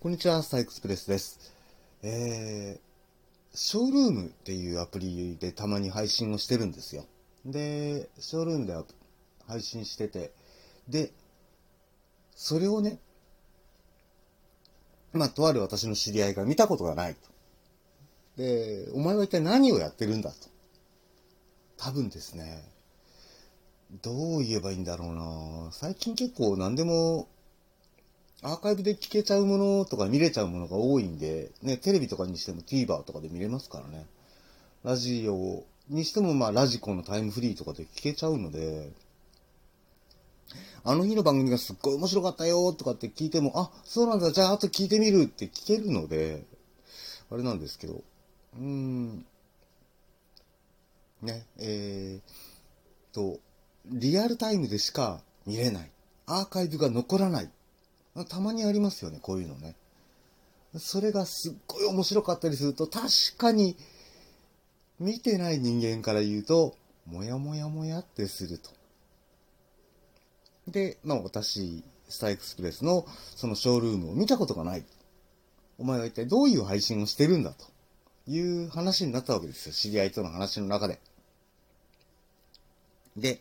こんにちは、サイクスプレスです。えー、ショールームっていうアプリでたまに配信をしてるんですよ。で、ショールームで配信してて、で、それをね、まあ、とある私の知り合いが見たことがないと。で、お前は一体何をやってるんだと。多分ですね、どう言えばいいんだろうな最近結構何でもアーカイブで聞けちゃうものとか見れちゃうものが多いんで、ね、テレビとかにしても TVer とかで見れますからね。ラジオにしてもまあラジコのタイムフリーとかで聞けちゃうので、あの日の番組がすっごい面白かったよとかって聞いても、あ、そうなんだ、じゃああと聞いてみるって聞けるので、あれなんですけど、うーん、ね、えー、と、リアルタイムでしか見れない。アーカイブが残らない。たまにありますよね、こういうのね。それがすっごい面白かったりすると、確かに、見てない人間から言うと、もやもやもやってすると。で、まあ私、スターエクスプレスのそのショールームを見たことがない。お前は一体どういう配信をしてるんだという話になったわけですよ。知り合いとの話の中で。で、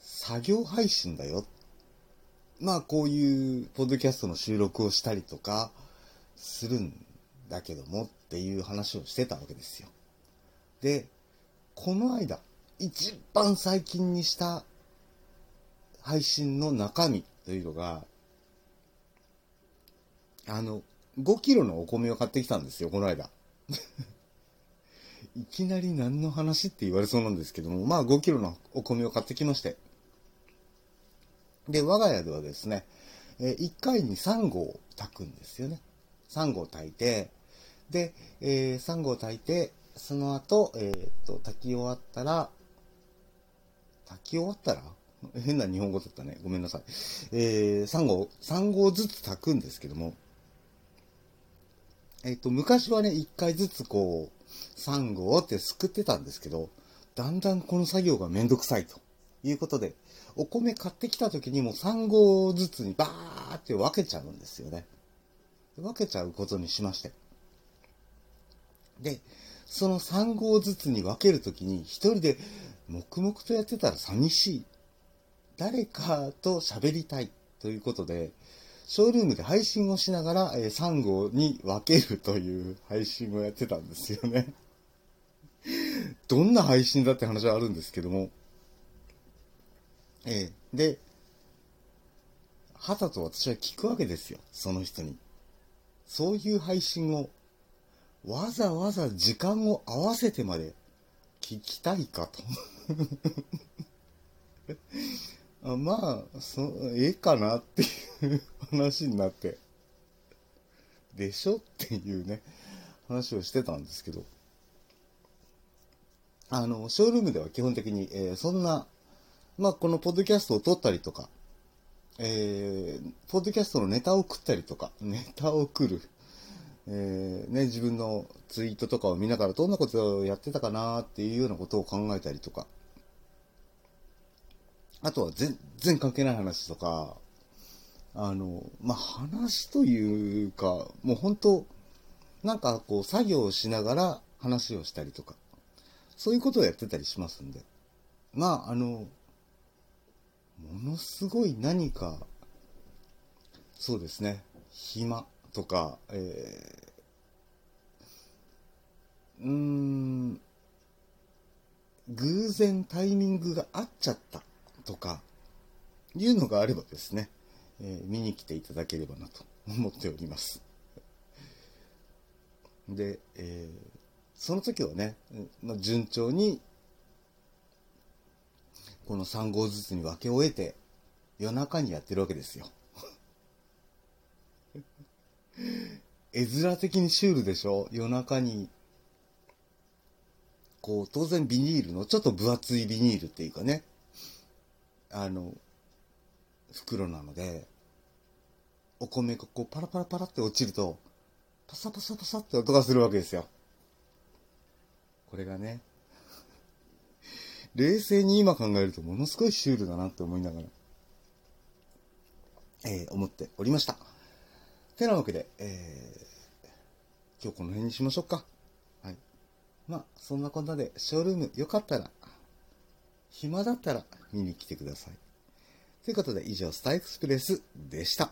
作業配信だよ。まあこういうポッドキャストの収録をしたりとかするんだけどもっていう話をしてたわけですよ。で、この間、一番最近にした配信の中身というのが、あの、5キロのお米を買ってきたんですよ、この間。いきなり何の話って言われそうなんですけども、まあ5キロのお米を買ってきまして。で、我が家ではですね、え1回に3合炊くんですよね。3合炊いて、で、えー、3合炊いて、その後、えー、っと、炊き終わったら、炊き終わったら？変な日本語だったね。ごめんなさい。えー、3合、3合ずつ炊くんですけども、えっと、昔はね、1回ずつこう、3合ってすくってたんですけど、だんだんこの作業がめんどくさいということで、お米買ってきた時にも3合ずつにバーって分けちゃうんですよね。分けちゃうことにしまして。で、その3合ずつに分けるときに一人で黙々とやってたら寂しい。誰かと喋りたいということで、ショールームで配信をしながら、え3号に分けるという配信をやってたんですよね。どんな配信だって話はあるんですけども。えー、で、はたと私は聞くわけですよ。その人に。そういう配信をわざわざ時間を合わせてまで聞きたいかと。あまあ、そ、ええかなっていう話になって。でしょっていうね、話をしてたんですけど。あの、ショールームでは基本的に、えー、そんな、まあ、このポッドキャストを撮ったりとか、えー、ポッドキャストのネタを食ったりとか、ネタを食る。えー、ね、自分のツイートとかを見ながらどんなことをやってたかなっていうようなことを考えたりとか、あとは全然関係ない話とか、あの、まあ、話というか、もう本当なんかこう作業をしながら話をしたりとか、そういうことをやってたりしますんで、まあ、あの、ものすごい何か、そうですね、暇とか、えー、うーん、偶然タイミングが合っちゃったとか、いうのがあればですね、えー、見に来ていただければなと思っております。で、えー、その時はね、順調に、この3号ずつに分け終えて、夜中にやってるわけですよ。絵面的にシュールでしょ？夜中に、こう、当然ビニールの、ちょっと分厚いビニールっていうかね、あの、袋なので、お米がこうパラパラパラって落ちると、パサパサパサって音がするわけですよ。これがね、冷静に今考えるとものすごいシュールだなって思いながら、えー、思っておりました。てなわけで、えー、今日この辺にしましょうか。はい。まあ、そんなこんなで、ショールームよかったら、暇だったら見に来てください。ということで、以上、スタイクスプレスでした。